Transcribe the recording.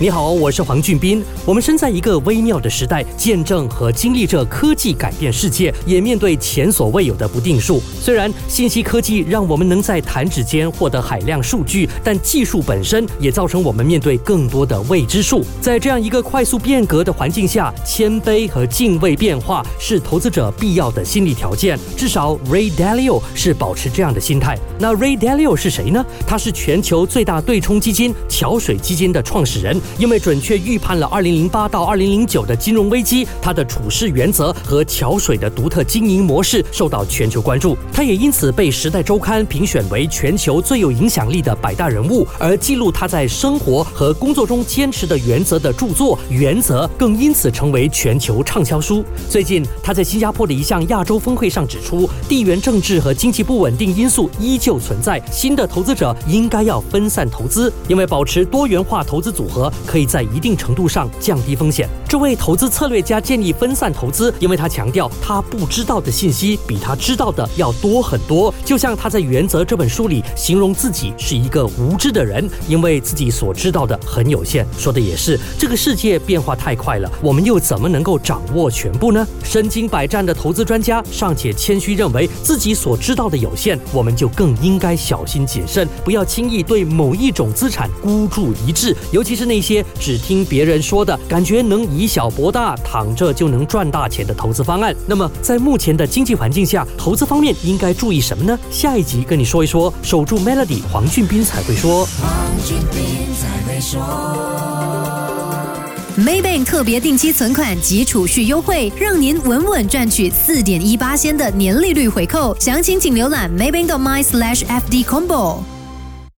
你好，我是黄俊斌。我们身在一个微妙的时代，见证和经历着科技改变世界，也面对前所未有的不定数。虽然信息科技让我们能在弹指间获得海量数据，但技术本身也造成我们面对更多的未知数。在这样一个快速变革的环境下，谦卑和敬畏变化是投资者必要的心理条件。至少 Ray Dalio 是保持这样的心态。那 Ray Dalio 是谁呢？他是全球最大对冲基金桥水基金的创始人。因为准确预判了2008到2009的金融危机，他的处事原则和桥水的独特经营模式受到全球关注。他也因此被《时代周刊》评选为全球最有影响力的百大人物。而记录他在生活和工作中坚持的原则的著作《原则》更因此成为全球畅销书。最近，他在新加坡的一项亚洲峰会上指出，地缘政治和经济不稳定因素依旧存在，新的投资者应该要分散投资，因为保持多元化投资组合。可以在一定程度上降低风险。这位投资策略家建议分散投资，因为他强调他不知道的信息比他知道的要多很多。就像他在《原则》这本书里形容自己是一个无知的人，因为自己所知道的很有限。说的也是，这个世界变化太快了，我们又怎么能够掌握全部呢？身经百战的投资专家尚且谦虚认为自己所知道的有限，我们就更应该小心谨慎，不要轻易对某一种资产孤注一掷，尤其是那些。些只听别人说的感觉能以小博大，躺着就能赚大钱的投资方案。那么，在目前的经济环境下，投资方面应该注意什么呢？下一集跟你说一说。守住 Melody，黄俊斌才会说。Maybank 特别定期存款及储蓄优惠，让您稳稳赚取四点一八仙的年利率回扣。详情请浏览 maybank.my/slash fd combo。